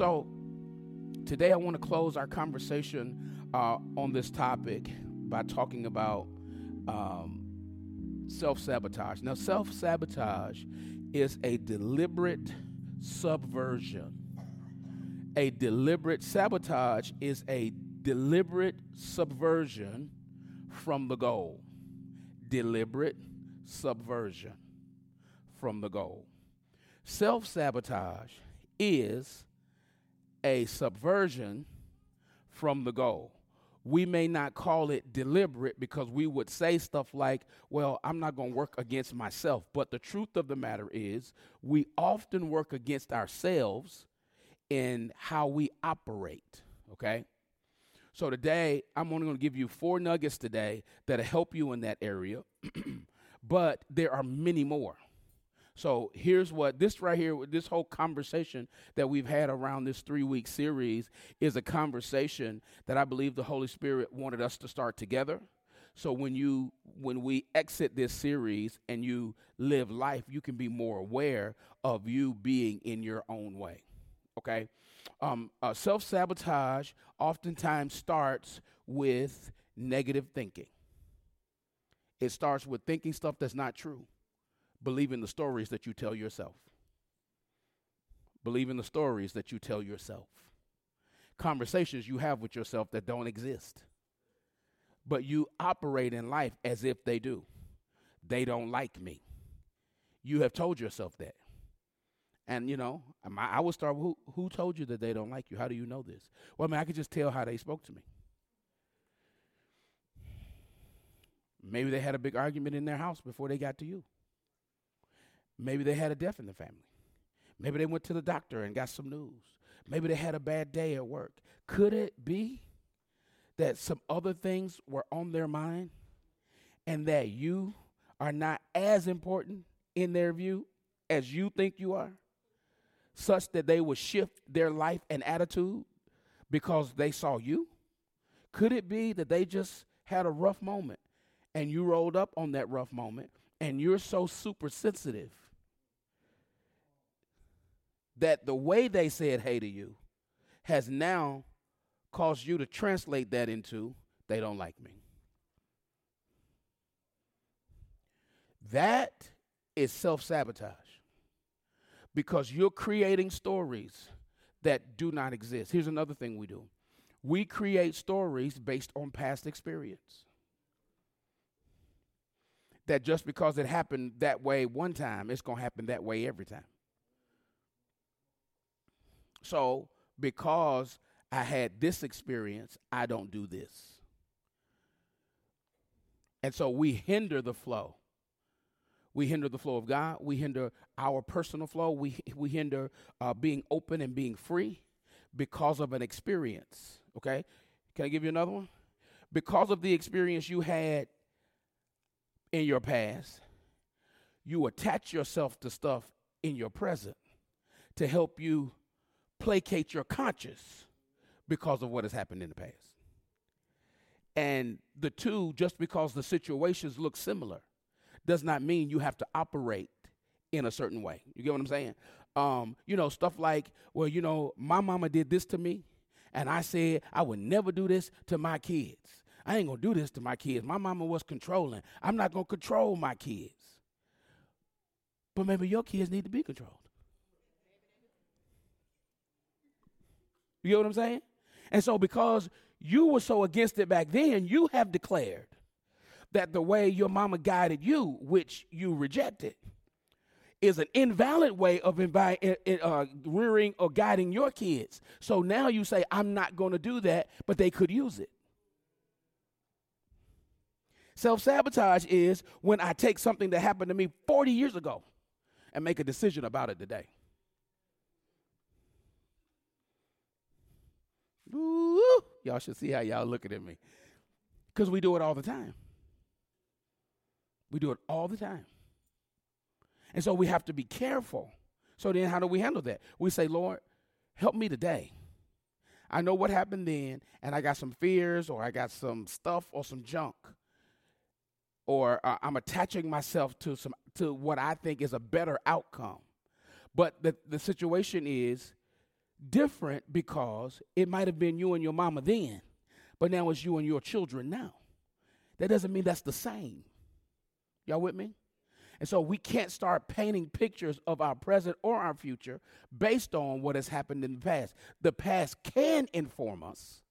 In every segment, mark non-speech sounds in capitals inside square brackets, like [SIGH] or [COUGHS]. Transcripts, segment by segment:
So today I want to close our conversation uh, on this topic by talking about um, self sabotage. Now, self sabotage is a deliberate subversion. A deliberate sabotage is a deliberate subversion from the goal. Deliberate subversion from the goal. Self sabotage is a subversion from the goal. We may not call it deliberate because we would say stuff like, well, I'm not going to work against myself. But the truth of the matter is, we often work against ourselves in how we operate, okay? So today, I'm only going to give you four nuggets today that'll help you in that area, [CLEARS THROAT] but there are many more. So here's what this right here, this whole conversation that we've had around this three week series is a conversation that I believe the Holy Spirit wanted us to start together. So when you when we exit this series and you live life, you can be more aware of you being in your own way. Okay, um, uh, self sabotage oftentimes starts with negative thinking. It starts with thinking stuff that's not true believing the stories that you tell yourself. Believe in the stories that you tell yourself. Conversations you have with yourself that don't exist. But you operate in life as if they do. They don't like me. You have told yourself that. And you know, I would start. Who who told you that they don't like you? How do you know this? Well, I mean, I could just tell how they spoke to me. Maybe they had a big argument in their house before they got to you. Maybe they had a death in the family. Maybe they went to the doctor and got some news. Maybe they had a bad day at work. Could it be that some other things were on their mind and that you are not as important in their view as you think you are? Such that they would shift their life and attitude because they saw you? Could it be that they just had a rough moment and you rolled up on that rough moment and you're so super sensitive that the way they said hey to you has now caused you to translate that into they don't like me. That is self sabotage because you're creating stories that do not exist. Here's another thing we do we create stories based on past experience. That just because it happened that way one time, it's going to happen that way every time. So, because I had this experience, I don't do this. And so we hinder the flow. We hinder the flow of God. We hinder our personal flow. We, we hinder uh, being open and being free because of an experience. Okay? Can I give you another one? Because of the experience you had in your past, you attach yourself to stuff in your present to help you placate your conscience because of what has happened in the past. And the two, just because the situations look similar, does not mean you have to operate in a certain way. You get what I'm saying? Um, you know, stuff like, well, you know, my mama did this to me, and I said I would never do this to my kids. I ain't gonna do this to my kids. My mama was controlling. I'm not gonna control my kids. But maybe your kids need to be controlled. You get what I'm saying? And so, because you were so against it back then, you have declared that the way your mama guided you, which you rejected, is an invalid way of invi- uh, rearing or guiding your kids. So now you say, I'm not going to do that, but they could use it. Self sabotage is when I take something that happened to me 40 years ago and make a decision about it today. Ooh, y'all should see how y'all looking at me. Because we do it all the time. We do it all the time. And so we have to be careful. So then, how do we handle that? We say, Lord, help me today. I know what happened then, and I got some fears, or I got some stuff, or some junk, or uh, I'm attaching myself to some to what I think is a better outcome. But the the situation is different because it might have been you and your mama then, but now it's you and your children now. That doesn't mean that's the same. Y'all with me? And so we can't start painting pictures of our present or our future based on what has happened in the past. The past can inform us,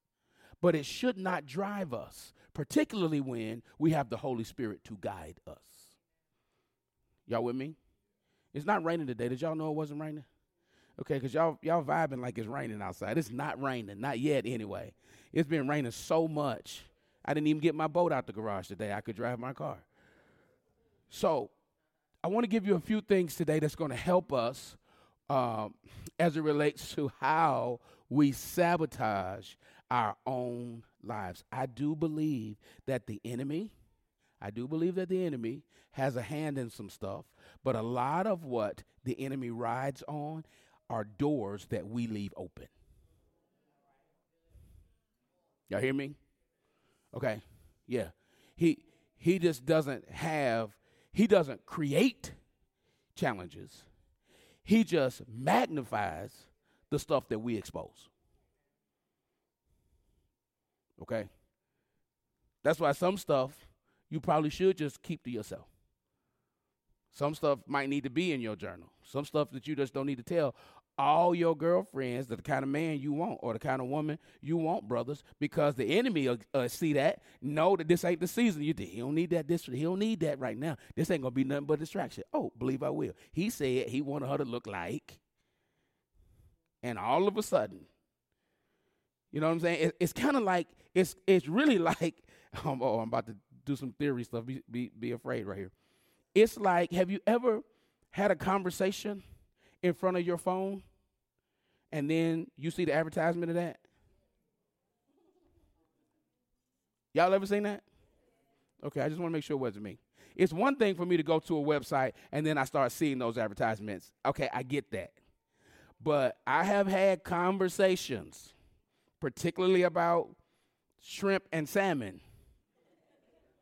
but it should not drive us, particularly when we have the Holy Spirit to guide us. Y'all with me? It's not raining today. Did y'all know it wasn't raining? Okay, because y'all y'all vibing like it's raining outside. It's not raining, not yet anyway. It's been raining so much. I didn't even get my boat out the garage today. I could drive my car. So I want to give you a few things today that's going to help us um, as it relates to how we sabotage our own lives. I do believe that the enemy, I do believe that the enemy has a hand in some stuff, but a lot of what the enemy rides on are doors that we leave open. Y'all hear me? Okay. Yeah. He he just doesn't have he doesn't create challenges. He just magnifies the stuff that we expose. Okay? That's why some stuff you probably should just keep to yourself. Some stuff might need to be in your journal. Some stuff that you just don't need to tell all your girlfriends the kind of man you want or the kind of woman you want, brothers, because the enemy will uh, see that, know that this ain't the season. You he don't need that. This he don't need that right now. This ain't gonna be nothing but distraction. Oh, believe I will. He said he wanted her to look like, and all of a sudden, you know what I'm saying? It, it's kind of like it's it's really [LAUGHS] like um, oh I'm about to do some theory stuff. Be, be be afraid right here. It's like have you ever had a conversation in front of your phone and then you see the advertisement of that? Y'all ever seen that? Okay, I just want to make sure it wasn't me. It's one thing for me to go to a website and then I start seeing those advertisements. Okay, I get that. But I have had conversations, particularly about shrimp and salmon,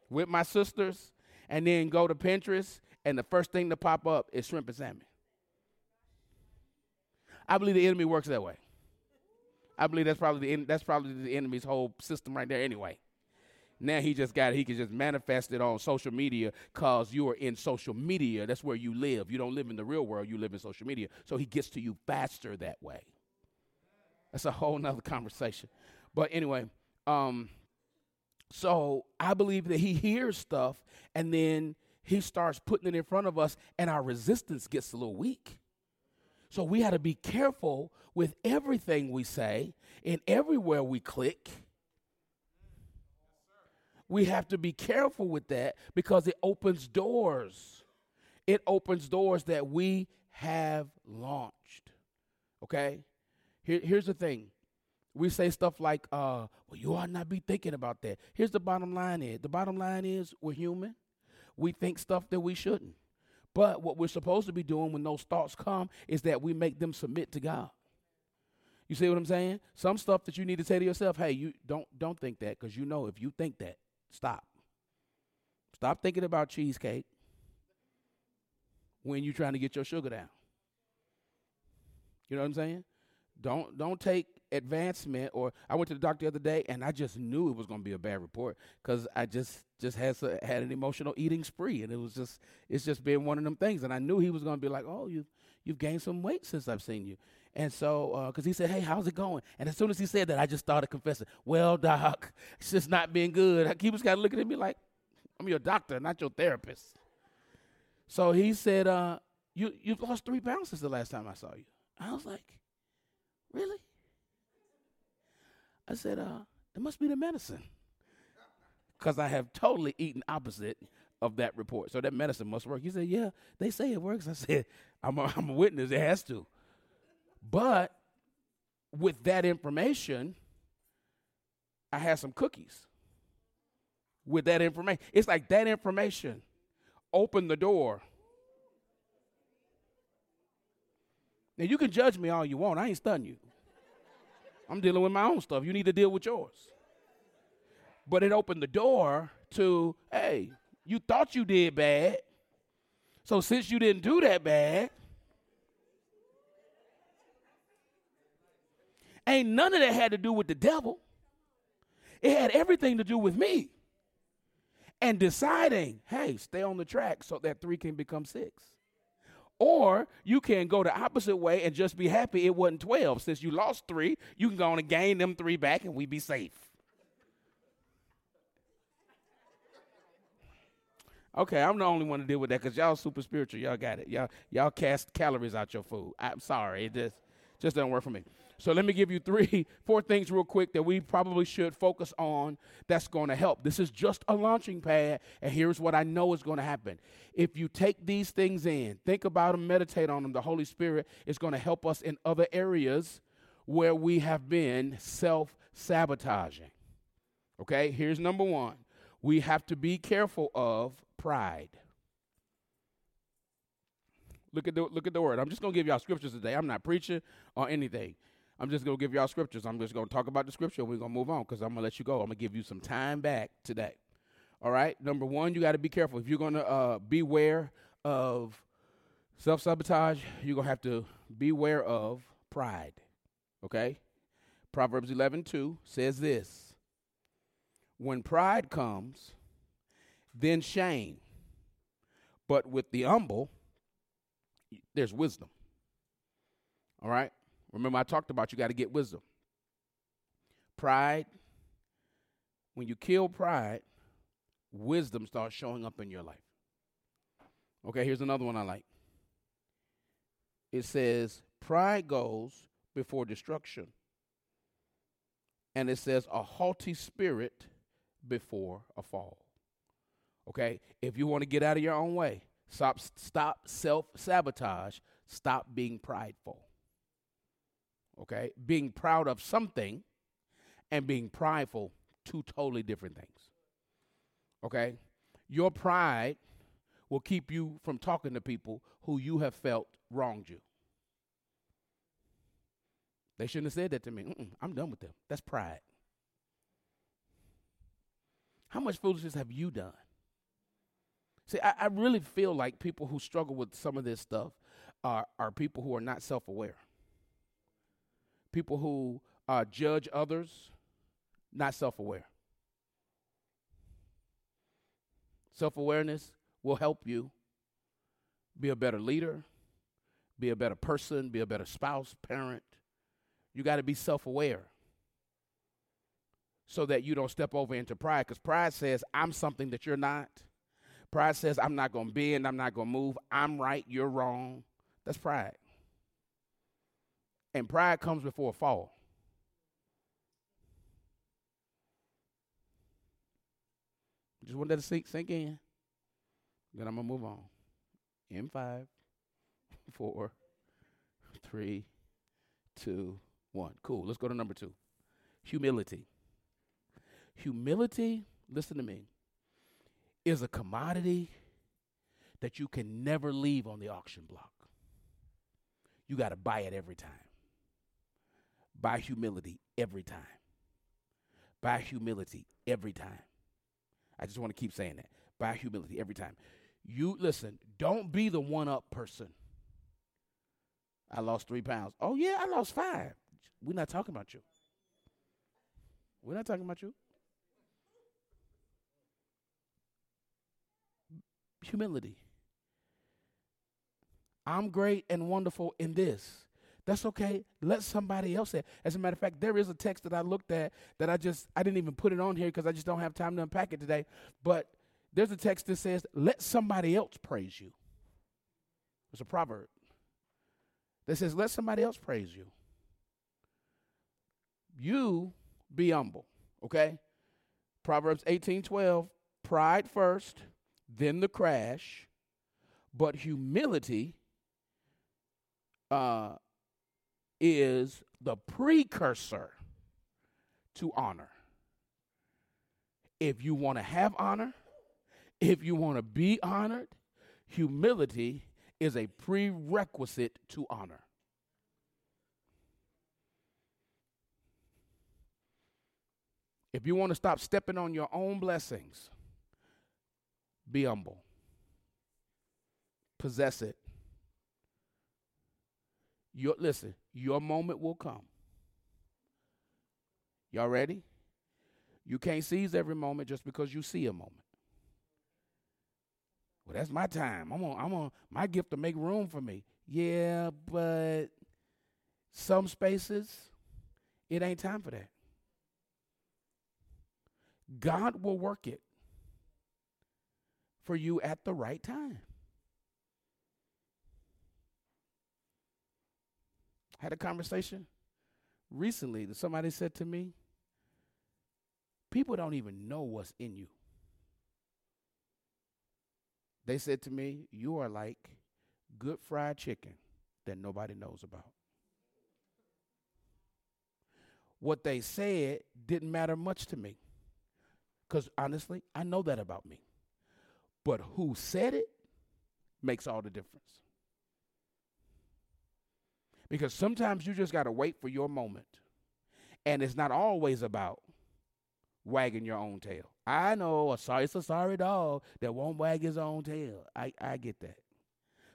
with my sisters, and then go to Pinterest, and the first thing to pop up is shrimp and salmon. I believe the enemy works that way. I believe that's probably the that's probably the enemy's whole system right there anyway. Now he just got. He can just manifest it on social media because you are in social media. That's where you live. You don't live in the real world. You live in social media. So he gets to you faster that way. That's a whole nother conversation. But anyway, um, so I believe that he hears stuff and then he starts putting it in front of us, and our resistance gets a little weak. So we had to be careful with everything we say and everywhere we click. We have to be careful with that because it opens doors. It opens doors that we have launched. Okay? Here, here's the thing. We say stuff like, uh, well, you ought not be thinking about that. Here's the bottom line is the bottom line is we're human. We think stuff that we shouldn't. But what we're supposed to be doing when those thoughts come is that we make them submit to God. You see what I'm saying? Some stuff that you need to say to yourself, hey, you don't don't think that because you know if you think that, stop. Stop thinking about cheesecake when you're trying to get your sugar down. You know what I'm saying? Don't don't take advancement or I went to the doctor the other day and I just knew it was going to be a bad report because I just just has a, had an emotional eating spree and it was just it's just been one of them things and I knew he was going to be like oh you you've gained some weight since I've seen you. And so because uh, he said hey how's it going? And as soon as he said that I just started confessing. Well doc [LAUGHS] it's just not been good. [LAUGHS] He was kind of looking at me like I'm your doctor not your therapist. So he said uh, you you've lost three pounds since the last time I saw you. I was like really I said, uh, it must be the medicine. Because I have totally eaten opposite of that report. So that medicine must work. He said, yeah, they say it works. I said, [LAUGHS] I'm a, I'm a witness. It has to. But with that information, I had some cookies. With that information, it's like that information opened the door. Now you can judge me all you want. I ain't stunning you. I'm dealing with my own stuff. You need to deal with yours. But it opened the door to, hey, you thought you did bad. So since you didn't do that bad, Ain't none of that had to do with the devil. It had everything to do with me. And deciding, hey, stay on the track so that three can become six. Or you can go the opposite way and just be happy it wasn't 12. Since you lost three, you can go on and gain them three back and we be safe. Okay, I'm the only one to deal with that because y'all super spiritual. Y'all got it. Y'all y'all cast calories out your food. I'm sorry, it just just doesn't work for me. So let me give you three, [LAUGHS] four things real quick that we probably should focus on that's going to help. This is just a launching pad, and here's what I know is going to happen. If you take these things in, think about them, meditate on them, the Holy Spirit is going to help us in other areas where we have been self sabotaging. Okay, here's number one we have to be careful of pride. Look at the look at the word. I'm just gonna give y'all scriptures today. I'm not preaching or anything. I'm just gonna give y'all scriptures. I'm just gonna talk about the scripture. We're gonna move on because I'm gonna let you go. I'm gonna give you some time back today. All right. Number one, you got to be careful. If you're gonna uh, beware of self sabotage, you're gonna have to beware of pride. Okay. Proverbs 11:2 says this: When pride comes, then shame, but with the humble, there's wisdom. All right. Remember, I talked about you got to get wisdom. Pride, when you kill pride, wisdom starts showing up in your life. Okay, here's another one I like. It says, Pride goes before destruction. And it says, A haughty spirit before a fall. Okay, if you want to get out of your own way, stop, stop self sabotage, stop being prideful okay? Being proud of something and being prideful, two totally different things, okay? Your pride will keep you from talking to people who you have felt wronged you. They shouldn't have said that to me. Mm-mm, I'm done with them. That's pride. How much foolishness have you done? See, I, I really feel like people who struggle with some of this stuff are, are people who are not self aware people who uh, judge others, not self aware. Self awareness will help you be a better leader, be a better person, be a better spouse, parent. You got to be self aware so that you don't step over into pride because pride says, I'm something that you're not. Pride says, I'm not going to be and I'm not going to move. I'm right, you're wrong. That's pride. And pride comes before a fall. Just want that to sink, sink in. Then I'm going to move on. In five, [LAUGHS] four, three, two, one. Cool. Let's go to number two humility. Humility, listen to me, is a commodity that you can never leave on the auction block. You got to buy it every time buy humility every time. Buy humility every time. I just want to keep saying that. Buy humility every time. You listen, don't be the one up person. I lost three pounds. Oh, yeah, I lost five. We're not talking about you. We're not talking about you. Humility. I'm great and wonderful in this. That's okay. Let somebody else say. As a matter of fact, there is a text that I looked at that I just I didn't even put it on here because I just don't have time to unpack it today. But there's a text that says, "Let somebody else praise you." It's a proverb that says, "Let somebody else praise you." You be humble, okay? Proverbs 18:12, pride first, then the crash, but humility uh, is the precursor to honor. If you want to have honor, if you want to be honored, humility is a prerequisite to honor. If you want to stop stepping on your own blessings, be humble. Possess it. Your listen, your moment will come. Y'all ready? You can't seize every moment just because you see a moment. Well, that's my time. I'm on I'm on my gift to make room for me. Yeah, but some spaces it ain't time for that. God will work it for you at the right time. Had a conversation recently that somebody said to me, people don't even know what's in you. They said to me, You are like good fried chicken that nobody knows about. What they said didn't matter much to me. Because honestly, I know that about me. But who said it makes all the difference. Because sometimes you just got to wait for your moment. And it's not always about wagging your own tail. I know a sorry, it's a sorry dog that won't wag his own tail. I, I get that.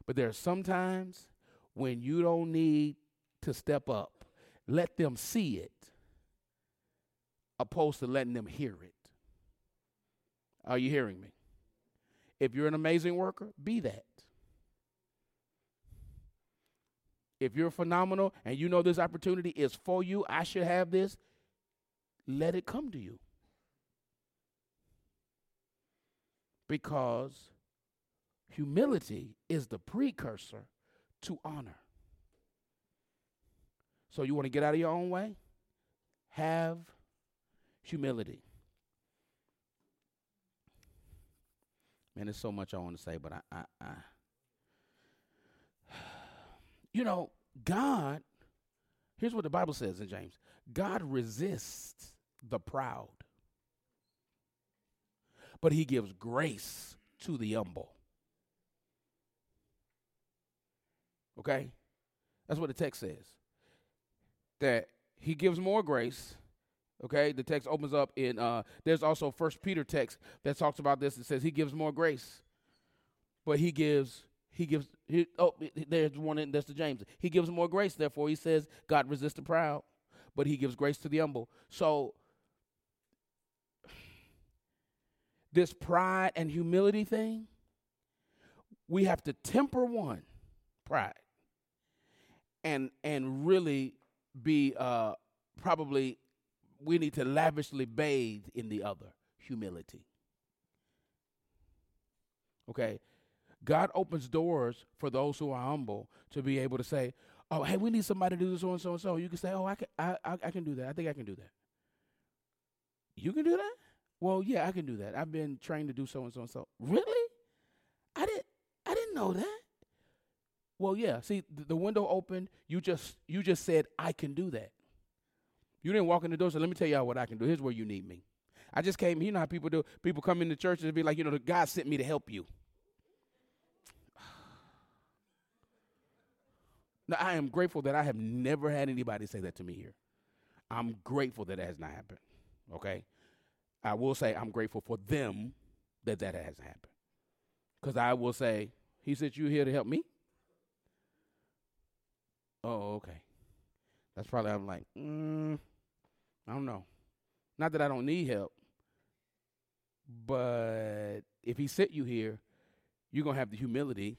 But there are sometimes when you don't need to step up. Let them see it opposed to letting them hear it. Are you hearing me? If you're an amazing worker, be that. If you're phenomenal and you know this opportunity is for you, I should have this, let it come to you. Because humility is the precursor to honor. So you want to get out of your own way? Have humility. Man, there's so much I want to say, but I, I, I you know, God, here's what the Bible says in James God resists the proud, but he gives grace to the humble. Okay? That's what the text says. That he gives more grace Okay, the text opens up in. Uh, there's also First Peter text that talks about this. It says he gives more grace, but he gives he gives. He, oh, there's one. In, that's the James. He gives more grace. Therefore, he says God resists the proud, but he gives grace to the humble. So this pride and humility thing, we have to temper one, pride, and and really be uh, probably we need to lavishly bathe in the other humility. Okay? God opens doors for those who are humble to be able to say, "Oh, hey, we need somebody to do this so and so and so." You can say, "Oh, I can, I, I, I can do that. I think I can do that." You can do that? Well, yeah, I can do that. I've been trained to do so and so and so. Really? I didn't, I didn't know that. Well, yeah. See, the, window opened. You just, you just said, "I can do that." You didn't walk in the door, so let me tell y'all what I can do. Here's where you need me. I just came, you know how people do. People come into church and be like, you know, the God sent me to help you. Now, I am grateful that I have never had anybody say that to me here. I'm grateful that that has not happened. Okay? I will say I'm grateful for them that that has happened. Because I will say, He said, You here to help me? Oh, okay. That's probably, I'm like, mm, I don't know. Not that I don't need help, but if he sent you here, you're going to have the humility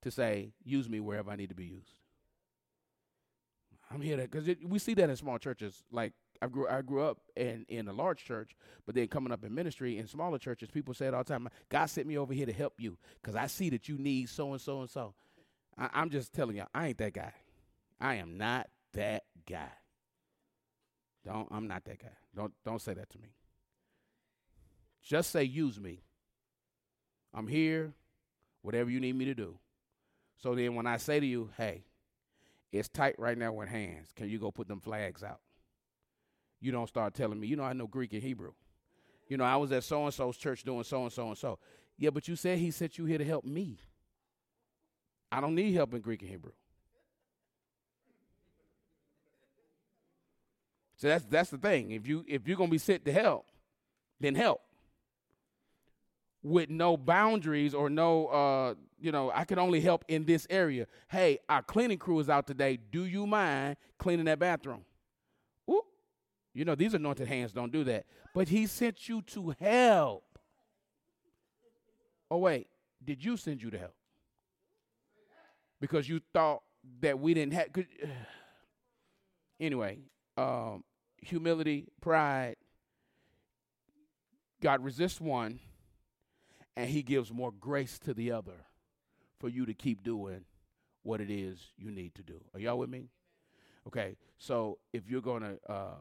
to say, use me wherever I need to be used. I'm here because we see that in small churches. Like I grew, I grew up in in a large church, but then coming up in ministry in smaller churches, people say it all the time. God sent me over here to help you because I see that you need so and so and so. I'm just telling you, I ain't that guy. I am not that guy. Don't I'm not that guy. Don't don't say that to me. Just say use me. I'm here, whatever you need me to do. So then when I say to you, hey, it's tight right now with hands. Can you go put them flags out? You don't start telling me, you know, I know Greek and Hebrew. You know, I was at so and so's church doing so and so and so. Yeah, but you said he sent you here to help me. I don't need help in Greek and Hebrew. So that's that's the thing. If you if you're gonna be sent to help, then help. With no boundaries or no uh, you know, I can only help in this area. Hey, our cleaning crew is out today. Do you mind cleaning that bathroom? Ooh. You know, these anointed hands don't do that. But he sent you to help. Oh, wait. Did you send you to help? Because you thought that we didn't have. [SIGHS] Anyway, um, humility, pride. God resists one, and he gives more grace to the other for you to keep doing what it is you need to do. Are y'all with me? Okay, so if you're going to uh,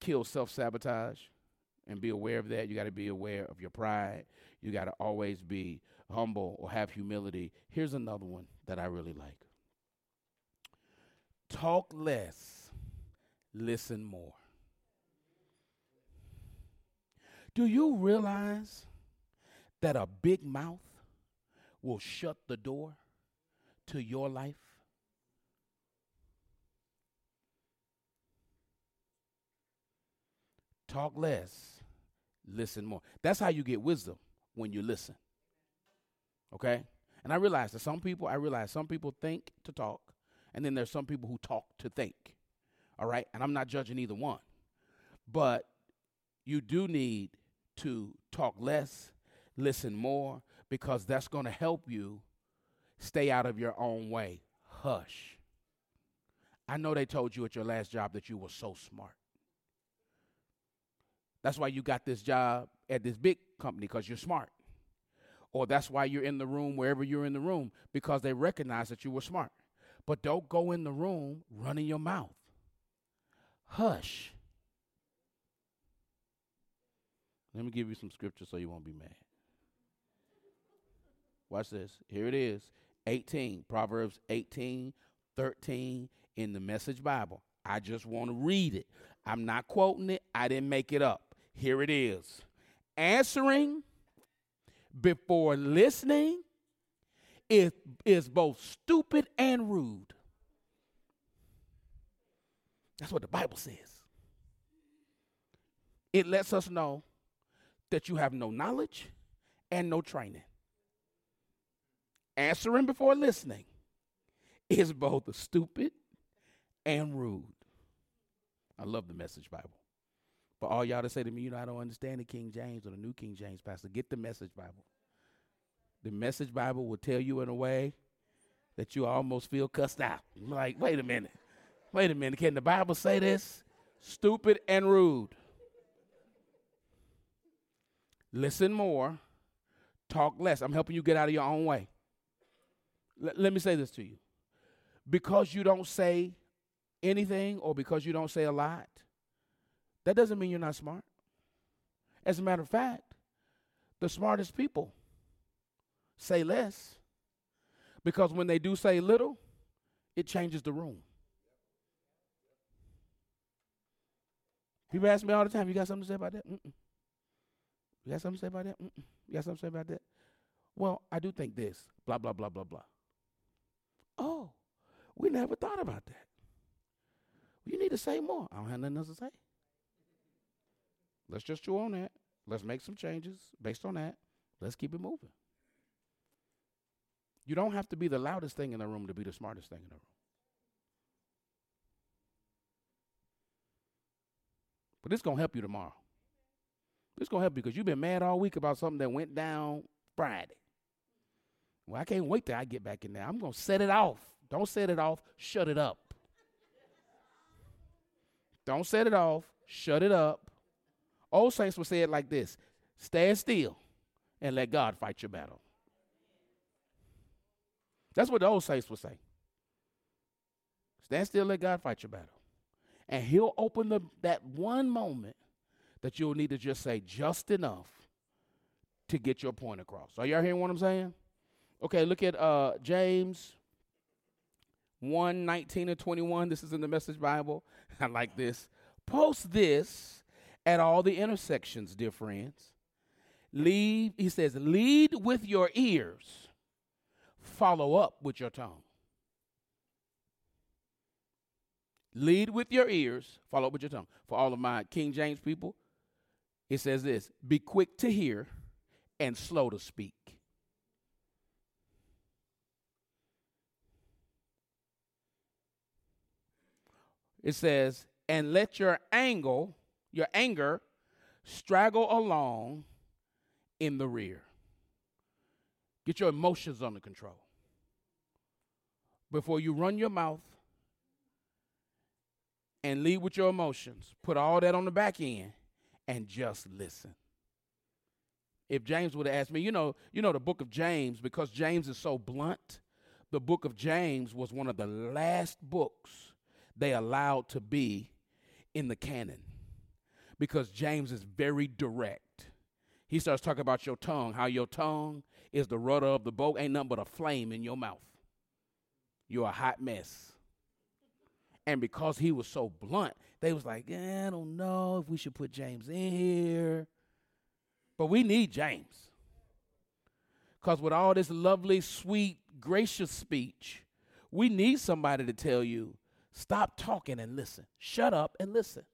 kill self sabotage and be aware of that, you got to be aware of your pride. You got to always be humble or have humility. Here's another one that I really like talk less, listen more. Do you realize that a big mouth will shut the door to your life? Talk less, listen more. That's how you get wisdom when you listen. Okay? And I realize that some people, I realize some people think to talk, and then there's some people who talk to think. All right? And I'm not judging either one. But you do need to talk less, listen more, because that's going to help you stay out of your own way. Hush. I know they told you at your last job that you were so smart. That's why you got this job at this big company because you're smart. Or that's why you're in the room wherever you're in the room because they recognize that you were smart. But don't go in the room running your mouth. Hush. Let me give you some scripture so you won't be mad. Watch this. Here it is 18, Proverbs 18, 13 in the Message Bible. I just want to read it. I'm not quoting it, I didn't make it up. Here it is answering before listening is, is both stupid and rude. That's what the Bible says. It lets us know that you have no knowledge and no training. Answering before listening is both stupid and rude. I love the message Bible. For all y'all to say to me, you know, I don't understand the King James or the New King James, Pastor, get the Message Bible. The Message Bible will tell you in a way that you almost feel cussed out. Like, wait a minute. Wait a minute. Can the Bible say this? Stupid and rude. Listen more, talk less. I'm helping you get out of your own way. L- let me say this to you. Because you don't say anything or because you don't say a lot, that doesn't mean you're not smart. As a matter of fact, the smartest people say less because when they do say little, it changes the room. People ask me all the time, you got something to say about that? Mm-mm. You got something to say about that? Mm-mm. You got something to say about that? Well, I do think this, blah, blah, blah, blah, blah. Oh, we never thought about that. You need to say more. I don't have nothing else to say. Let's just chew on that. Let's make some changes based on that. Let's keep it moving. You don't have to be the loudest thing in the room to be the smartest thing in the room. But this going to help you tomorrow. This going to help you because you've been mad all week about something that went down Friday. Well, I can't wait till I get back in there. I'm going to set it off. Don't set it off. Shut it up. Don't set it off. Shut it up. Old saints would say it like this stand still and let God fight your battle. That's what the old saints would say. Stand still, let God fight your battle. And he'll open the, that one moment that you'll need to just say just enough to get your point across. Are y'all hearing what I'm saying? Okay, look at uh, James 1 19 and 21. This is in the Message Bible. [LAUGHS] I like this. Post this at all the intersections, dear friends. Lead, he says, lead with your ears, follow up with your tongue. Lead with your ears, follow up with your tongue. For all of my King James people, it says this be quick to hear and slow to speak. It says, and let your angle, your anger, straggle along in the rear. Get your emotions under control. Before you run your mouth and lead with your emotions, put all that on the back end and just listen. If James would have asked me, you know, you know the book of James because James is so blunt, the book of James was one of the last books they allowed to be in the canon because James is very direct. He starts talking about your tongue, how your tongue is the rudder of the boat, ain't nothing but a flame in your mouth. You're a hot mess. And because he was so blunt, they was like, eh, I don't know if we should put James in here. But we need James. Because with all this lovely, sweet, gracious speech, we need somebody to tell you, stop talking and listen. Shut up and listen.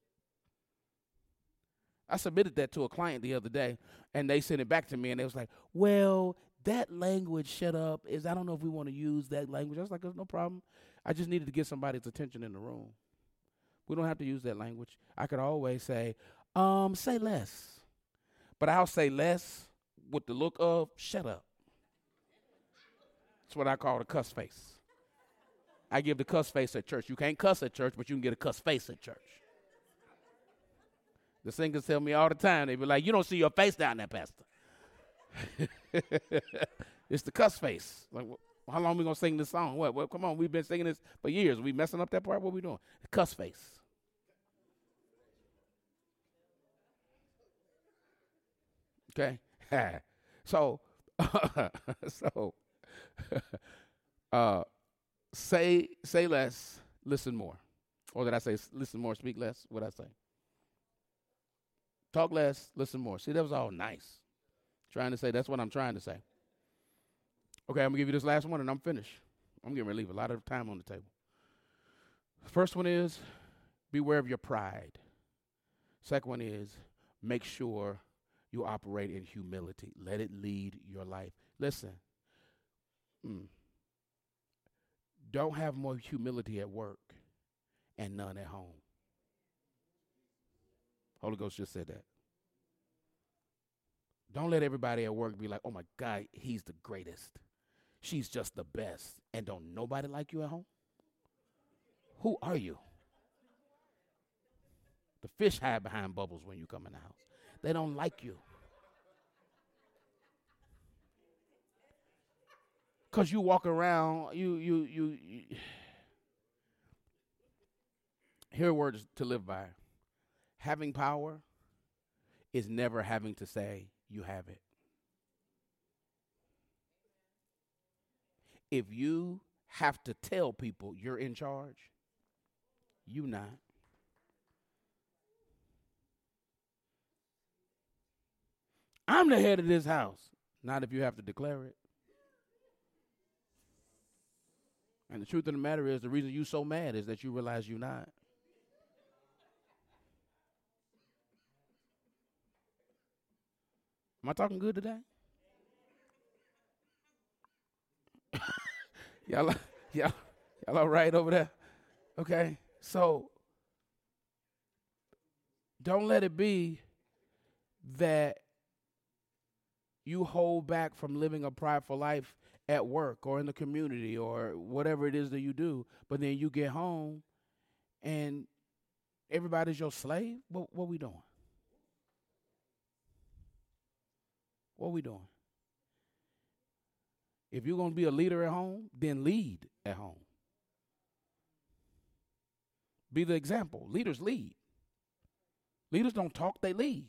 I submitted that to a client the other day, and they sent it back to me, and they was like, "Well, that language, shut up, is I don't know if we want to use that language." I was like, "There's no problem. I just needed to get somebody's attention in the room. We don't have to use that language. I could always say, um, say less, but I'll say less with the look of shut up. That's what I call the cuss face. I give the cuss face at church. You can't cuss at church, but you can get a cuss face at church. The singers tell me all the time, they be like, You don't see your face down there, Pastor. [LAUGHS] it's the cuss face. Like, how long we gonna sing this song? What? Well, come on, we've been singing this for years. We messing up that part. What we doing? The Cuss face. Okay. [LAUGHS] so, [LAUGHS] so, uh, say say less, listen more, or did I say listen more, speak less? What I say? Talk less, listen more. See, that was all nice. Trying to say that's what I'm trying to say. Okay, I'm gonna give you this last one and I'm finished. I'm gonna leave a lot of time on the table. First one is beware of your pride. Second one is make sure you operate in humility. Let it lead your life. Listen, mm, don't have more humility at work and none at home. Holy Ghost just said that. Don't let everybody at work be like, oh my God, he's the greatest. She's just the best. And don't nobody like you at home? Who are you? The fish hide behind bubbles when you come in the house. They don't like you. Cause you walk around, you you you, you [SIGHS] here are words to live by. Having power is never having to say you have it. If you have to tell people you're in charge, you not. I'm the head of this house. Not if you have to declare it. And the truth of the matter is, the reason you so mad is that you realize you're not. Am I talking good today? [LAUGHS] y'all, y'all, y'all all right over there? Okay. So don't let it be that you hold back from living a prideful life at work or in the community or whatever it is that you do, but then you get home and everybody's your slave. What what we doing? What we doing? If you're going to be a leader at home, then lead at home. Be the example. Leaders lead. Leaders don't talk, they lead.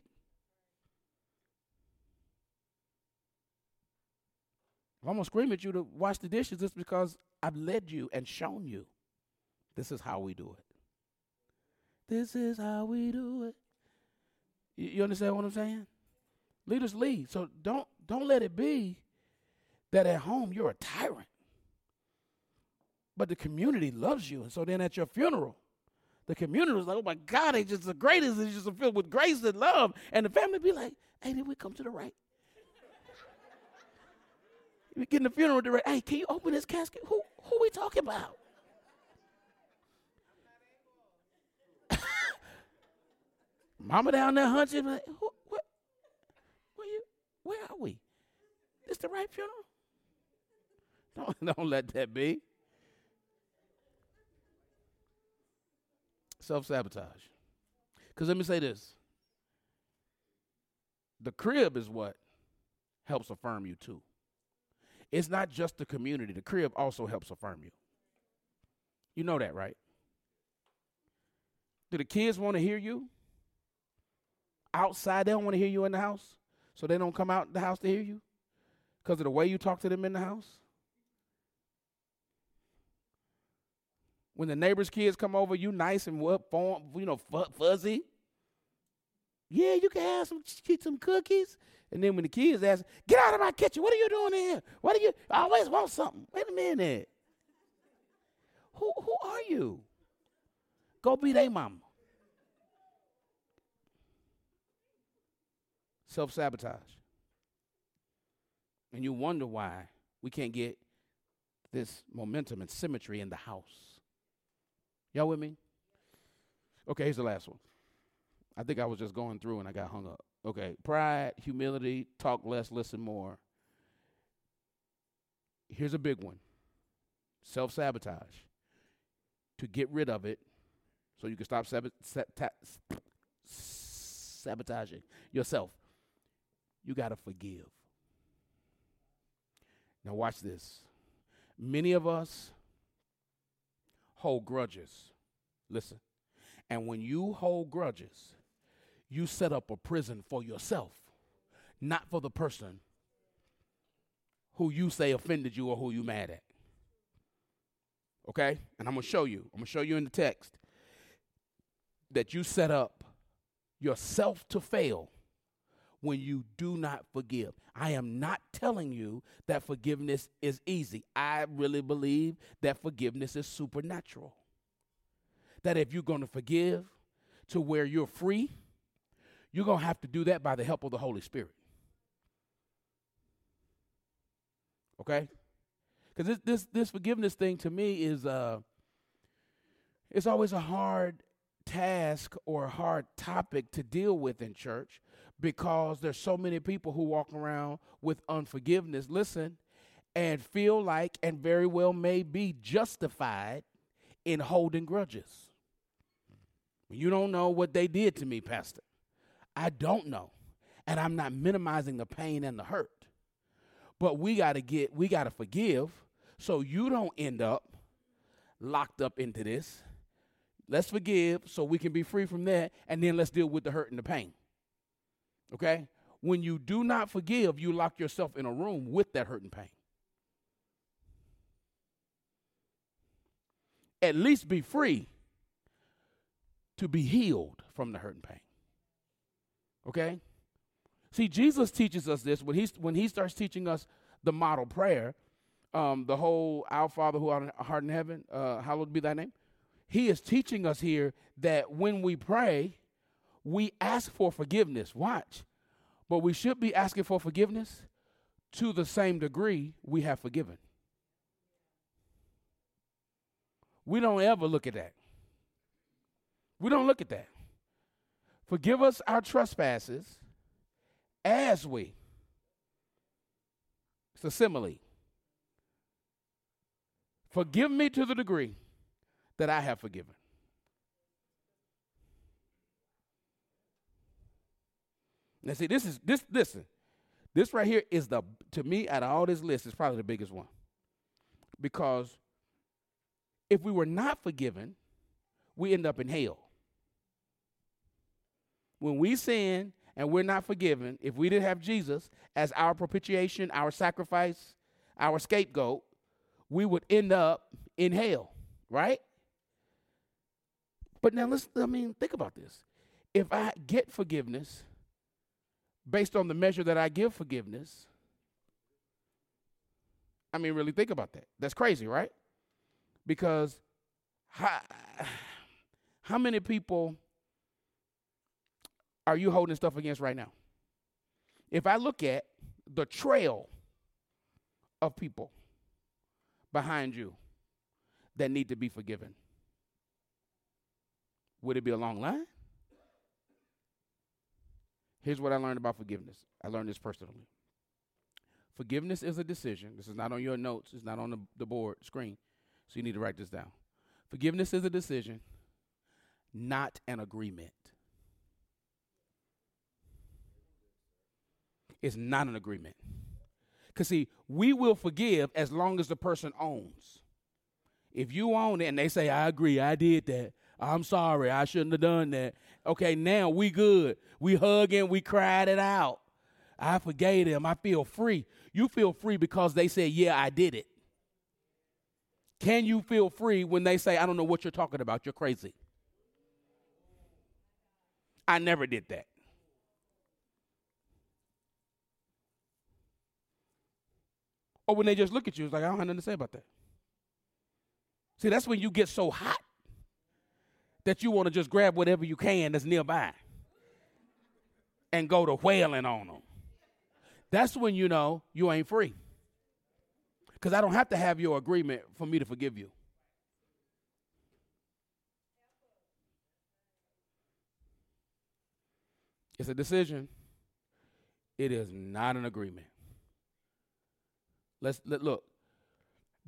I'm going to scream at you to wash the dishes, it's because I've led you and shown you this is how we do it. This is how we do it. You, you understand what I'm saying? Leaders lead. So don't don't let it be that at home you're a tyrant. But the community loves you. And so then at your funeral, the community was like, oh my God, they just the greatest. They just filled with grace and love. And the family be like, hey, did we come to the right? We get in the funeral direct. Hey, can you open this casket? Who who we talking about? [LAUGHS] Mama down there hunching. Like, who, what, where you? Where are we? Is the right funeral? [LAUGHS] Don't don't let that be. Self sabotage. Because let me say this the crib is what helps affirm you too. It's not just the community, the crib also helps affirm you. You know that, right? Do the kids want to hear you? Outside, they don't want to hear you in the house, so they don't come out the house to hear you because of the way you talk to them in the house. When the neighbors' kids come over, you nice and what form, you know, fuzzy. Yeah, you can have some some cookies. And then when the kids ask, "Get out of my kitchen! What are you doing in here? What are you I always want something?" Wait a minute. Who who are you? Go be their mama. Self sabotage. And you wonder why we can't get this momentum and symmetry in the house. Y'all with me? Okay, here's the last one. I think I was just going through and I got hung up. Okay, pride, humility, talk less, listen more. Here's a big one self sabotage. To get rid of it so you can stop sab- sabotaging yourself, you got to forgive. Now, watch this. Many of us hold grudges. Listen. And when you hold grudges, you set up a prison for yourself, not for the person who you say offended you or who you mad at. Okay? And I'm going to show you. I'm going to show you in the text that you set up yourself to fail when you do not forgive. I am not telling you that forgiveness is easy. I really believe that forgiveness is supernatural. That if you're going to forgive to where you're free, you're going to have to do that by the help of the Holy Spirit. Okay? Because this, this, this forgiveness thing to me is uh, it's always a hard task or a hard topic to deal with in church because there's so many people who walk around with unforgiveness, listen, and feel like and very well may be justified in holding grudges. You don't know what they did to me, Pastor. I don't know. And I'm not minimizing the pain and the hurt. But we got to get, we got to forgive so you don't end up locked up into this. Let's forgive so we can be free from that. And then let's deal with the hurt and the pain. Okay? When you do not forgive, you lock yourself in a room with that hurt and pain. At least be free to be healed from the hurt and pain. Okay? See, Jesus teaches us this when, he's, when he starts teaching us the model prayer, um, the whole Our Father who art in heaven, uh, hallowed be thy name. He is teaching us here that when we pray, we ask for forgiveness. Watch. But we should be asking for forgiveness to the same degree we have forgiven. We don't ever look at that. We don't look at that. Forgive us our trespasses as we. It's a simile. Forgive me to the degree that I have forgiven. Now, see, this is this. Listen, this right here is the to me out of all this list is probably the biggest one, because if we were not forgiven, we end up in hell. When we sin and we're not forgiven, if we didn't have Jesus as our propitiation, our sacrifice, our scapegoat, we would end up in hell, right? But now let's, I mean, think about this. If I get forgiveness based on the measure that I give forgiveness. I mean, really think about that. That's crazy, right? Because how, [SIGHS] how many people are you holding stuff against right now? If I look at the trail of people behind you that need to be forgiven, would it be a long line? Here's what I learned about forgiveness. I learned this personally. Forgiveness is a decision. This is not on your notes, it's not on the, the board screen. So you need to write this down. Forgiveness is a decision, not an agreement. It's not an agreement. Because, see, we will forgive as long as the person owns. If you own it and they say, I agree, I did that, I'm sorry, I shouldn't have done that. Okay, now we good. We hugging, we cried it out. I forgave them. I feel free. You feel free because they say, Yeah, I did it. Can you feel free when they say, I don't know what you're talking about? You're crazy. I never did that. Or when they just look at you, it's like, I don't have nothing to say about that. See, that's when you get so hot that you want to just grab whatever you can that's nearby and go to wailing on them. That's when you know you ain't free. Because I don't have to have your agreement for me to forgive you. It's a decision. It is not an agreement. Let's let, look.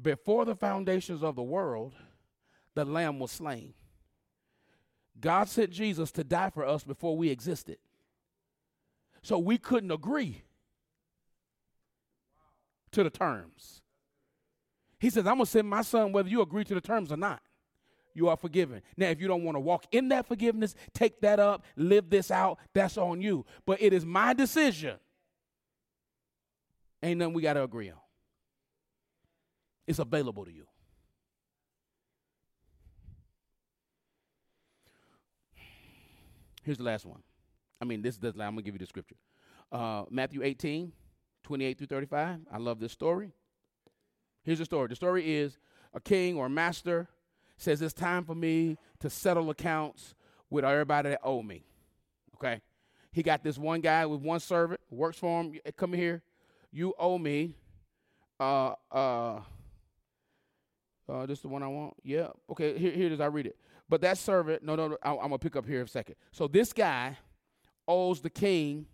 Before the foundations of the world, the lamb was slain. God sent Jesus to die for us before we existed. So we couldn't agree to the terms. He says, I'm going to send my son whether you agree to the terms or not. You are forgiven. Now, if you don't want to walk in that forgiveness, take that up, live this out, that's on you. But it is my decision. Ain't nothing we got to agree on. It's available to you. Here's the last one. I mean, this does. I'm gonna give you the scripture. Uh, Matthew 18, 28 through 35. I love this story. Here's the story. The story is a king or a master says it's time for me to settle accounts with everybody that owe me. Okay. He got this one guy with one servant, works for him. Come here. You owe me. Uh, uh, uh, this is the one I want. Yeah. Okay. Here, here it is. I read it. But that servant, no, no, no. I, I'm gonna pick up here in a second. So this guy owes the king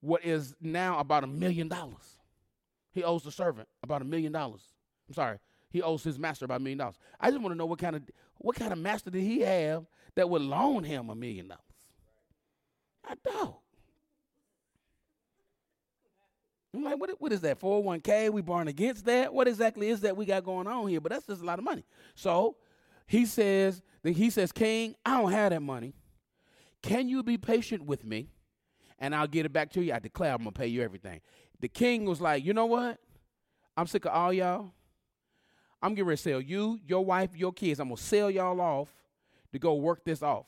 what is now about a million dollars. He owes the servant about a million dollars. I'm sorry, he owes his master about a million dollars. I just want to know what kind of what kind of master did he have that would loan him a million dollars? I don't. I'm like, what, what is that? 401k? We born against that? What exactly is that we got going on here? But that's just a lot of money. So he says, that he says, King, I don't have that money. Can you be patient with me? And I'll get it back to you. I declare I'm gonna pay you everything. The king was like, you know what? I'm sick of all y'all. I'm getting ready to sell you, your wife, your kids. I'm gonna sell y'all off to go work this off.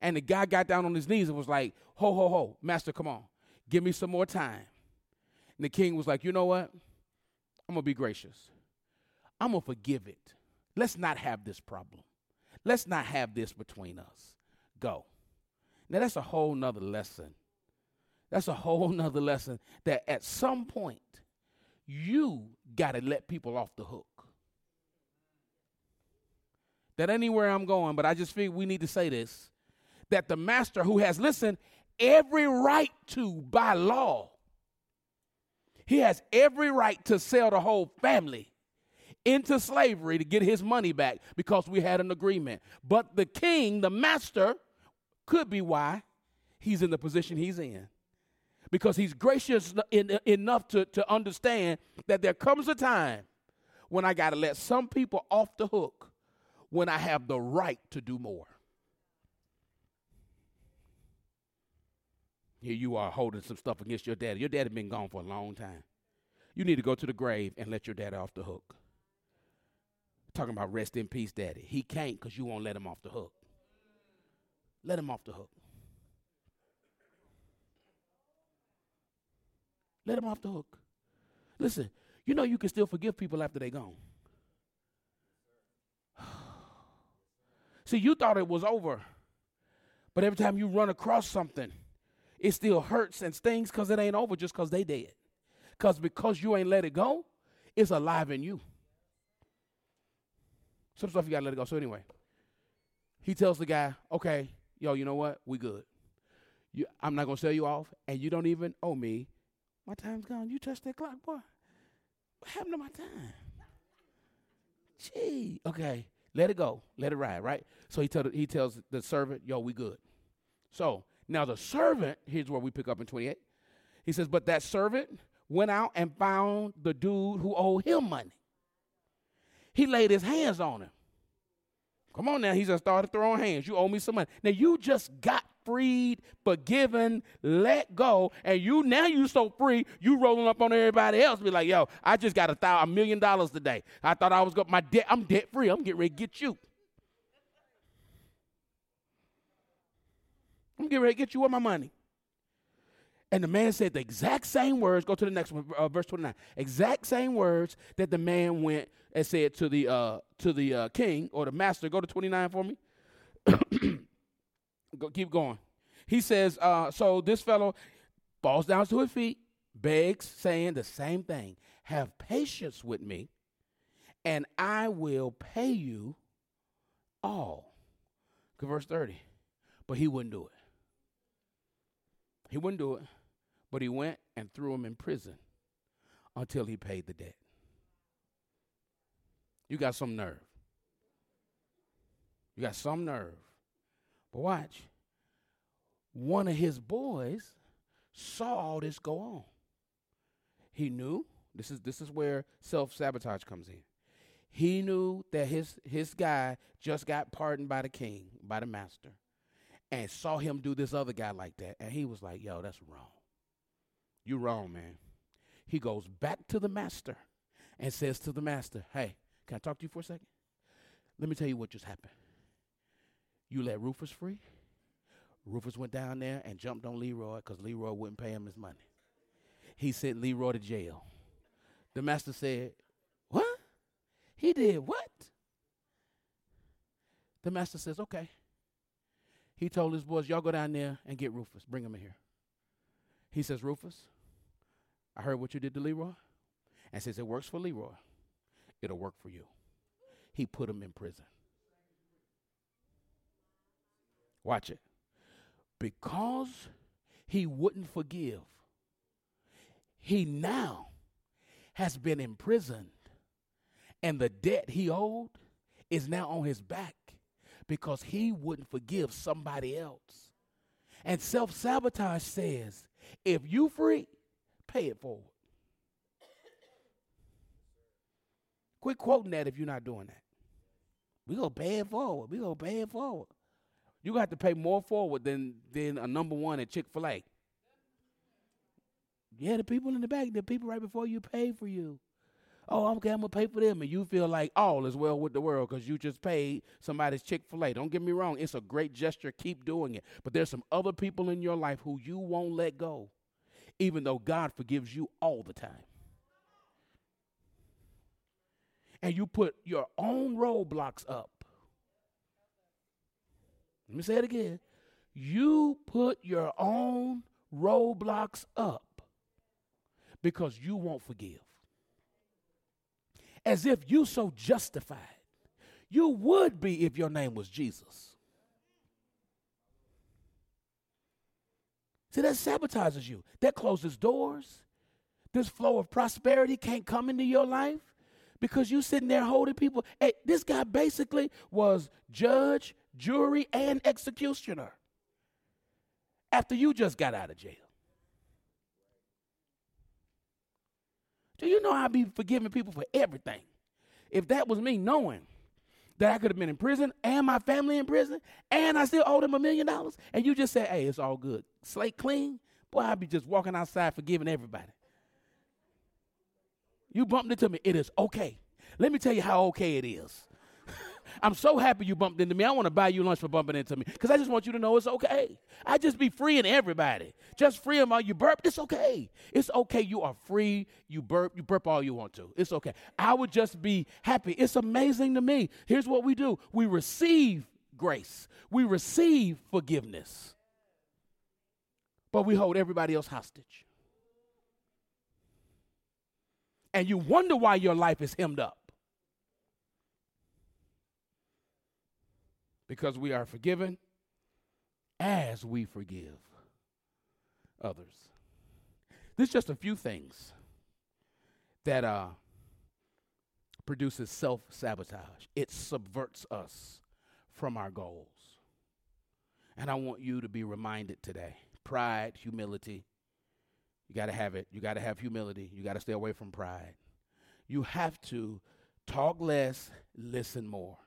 And the guy got down on his knees and was like, ho, ho, ho, master, come on. Give me some more time. And the king was like, you know what? I'm gonna be gracious. I'm gonna forgive it. Let's not have this problem. Let's not have this between us. Go. Now, that's a whole nother lesson. That's a whole [LAUGHS] nother lesson that at some point, you got to let people off the hook. That anywhere I'm going, but I just feel we need to say this that the master who has, listen, every right to by law, he has every right to sell the whole family into slavery to get his money back because we had an agreement. But the king, the master, could be why he's in the position he's in. Because he's gracious in, enough to, to understand that there comes a time when I got to let some people off the hook when I have the right to do more. Here you are holding some stuff against your daddy. Your daddy been gone for a long time. You need to go to the grave and let your daddy off the hook. Talking about rest in peace, daddy. He can't because you won't let him off the hook. Let him off the hook. Let him off the hook. Listen, you know you can still forgive people after they're gone. [SIGHS] See, you thought it was over. But every time you run across something, it still hurts and stings because it ain't over just because they dead. Because because you ain't let it go, it's alive in you. Some stuff you gotta let it go. So anyway, he tells the guy, okay, yo, you know what? We good. You, I'm not gonna sell you off, and you don't even owe me. My time's gone. You touched that clock, boy. What happened to my time? Gee, okay, let it go, let it ride, right? So he tell he tells the servant, "Yo, we good." So now the servant, here's where we pick up in 28. He says, "But that servant went out and found the dude who owed him money. He laid his hands on him. Come on now, he just started throwing hands. You owe me some money. Now you just got freed, forgiven, let go, and you now you so free, you rolling up on everybody else. Be like, yo, I just got a thousand, a million dollars today. I thought I was got my debt. I'm debt free. I'm getting ready to get you. I'm getting ready to get you with my money. And the man said the exact same words. Go to the next one, uh, verse 29. Exact same words that the man went and said to the uh, to the uh, king or the master. Go to 29 for me. [COUGHS] Go, keep going. He says, uh, so this fellow falls down to his feet, begs, saying the same thing. Have patience with me, and I will pay you all. Verse 30. But he wouldn't do it. He wouldn't do it, but he went and threw him in prison until he paid the debt. You got some nerve. You got some nerve but watch. One of his boys saw all this go on. He knew this is this is where self-sabotage comes in. He knew that his his guy just got pardoned by the king, by the master, and saw him do this other guy like that. And he was like, yo, that's wrong. You wrong, man. He goes back to the master and says to the master, Hey, can I talk to you for a second? Let me tell you what just happened. You let Rufus free. Rufus went down there and jumped on Leroy because Leroy wouldn't pay him his money. He sent Leroy to jail. The master said, What? He did what? The master says, Okay. He told his boys, Y'all go down there and get Rufus. Bring him in here. He says, Rufus, I heard what you did to Leroy. And says, It works for Leroy. It'll work for you. He put him in prison. Watch it. Because he wouldn't forgive, he now has been imprisoned, and the debt he owed is now on his back because he wouldn't forgive somebody else. And self sabotage says, if you free, pay it forward. Quit quoting that if you're not doing that. We're going to pay it forward. We're going to pay it forward you have to pay more forward than than a number one at Chick Fil A. Yeah, the people in the back, the people right before you pay for you. Oh, okay, I'm gonna pay for them, and you feel like all is well with the world because you just paid somebody's Chick Fil A. Don't get me wrong; it's a great gesture. Keep doing it. But there's some other people in your life who you won't let go, even though God forgives you all the time. And you put your own roadblocks up let me say it again. You put your own roadblocks up because you won't forgive. As if you so justified. You would be if your name was Jesus. See, that sabotages you. That closes doors. This flow of prosperity can't come into your life because you sitting there holding people. Hey, this guy basically was judge, jury, and executioner after you just got out of jail. Do you know I'd be forgiving people for everything? If that was me knowing that I could have been in prison and my family in prison and I still owe them a million dollars, and you just say, hey, it's all good. Slate clean, boy, I'd be just walking outside forgiving everybody. You bumped into me, it is okay. Let me tell you how okay it is. I'm so happy you bumped into me. I want to buy you lunch for bumping into me because I just want you to know it's okay. I just be freeing everybody. Just free them all. You burp, it's okay. It's okay. You are free. You burp, you burp all you want to. It's okay. I would just be happy. It's amazing to me. Here's what we do we receive grace, we receive forgiveness, but we hold everybody else hostage. And you wonder why your life is hemmed up. Because we are forgiven as we forgive. others. There's just a few things that uh, produces self sabotage. It subverts us from our goals. And I want you to be reminded today pride, humility. You got to have it. You got to have humility. You got to stay away from pride. You have to talk less, listen more.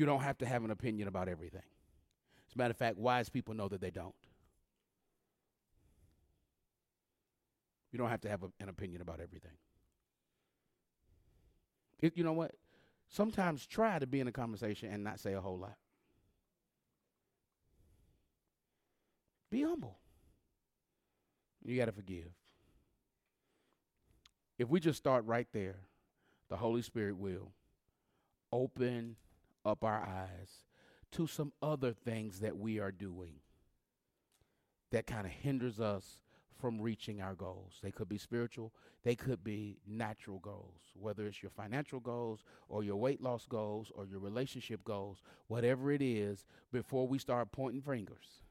You don't have to have an opinion about everything. As a matter of fact, wise people know that they don't. You don't have to have a, an opinion about everything. It, you know what? Sometimes try to be in a conversation and not say a whole lot. Be humble. You got to forgive. If we just start right there, the Holy Spirit will open up our eyes to some other things that we are doing that kind of hinders us from reaching our goals. They could be spiritual, they could be natural goals, whether it's your financial goals or your weight loss goals or your relationship goals, whatever it is, before we start pointing fingers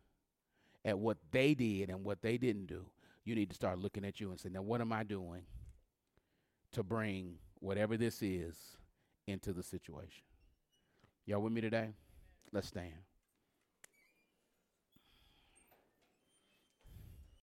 at what they did and what they didn't do, you need to start looking at you and say, now what am I doing to bring whatever this is into the situation? Y'all with me today? Let's stand.